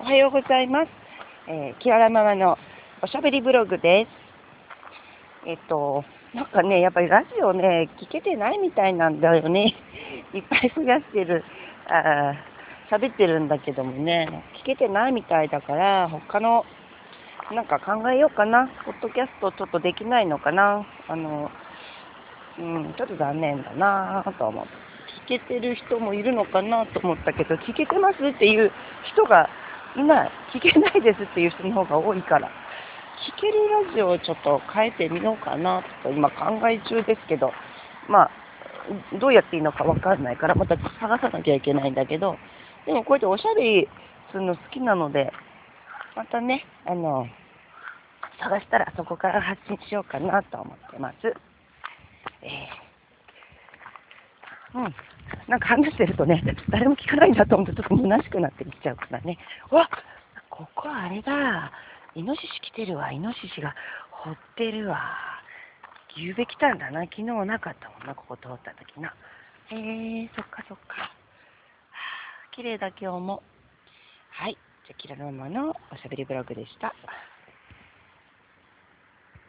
おはようございます。えー、キララママのおしゃべりブログです。えっと、なんかね、やっぱりラジオね、聞けてないみたいなんだよね。いっぱい増やしてる、あ喋ってるんだけどもね、聞けてないみたいだから、他の、なんか考えようかな。ポッドキャストちょっとできないのかな。あの、うん、ちょっと残念だなぁと思って。聞けてる人もいるのかなと思ったけど、聞けてますっていう人がいな。聞けないですっていう人の方が多いから、聞けるラジオをちょっと変えてみようかなと今考え中ですけど、まあ、どうやっていいのかわかんないから、また探さなきゃいけないんだけど、でもこうやっておしゃべりするの好きなので、またね、あの、探したらそこから発信しようかなと思ってます。えー、うん。なんか話してるとね、誰も聞かないんだと思うとちょっと虚しくなってきちゃうからね。わここあれだ。イノシシ来てるわ。イノシシが掘ってるわ。ゆうべ来たんだな。昨日なかったもんな、ここ通った時な。へえそっかそっか。綺麗だ今日も。はい。じゃあ、キララママのおしゃべりブログでした。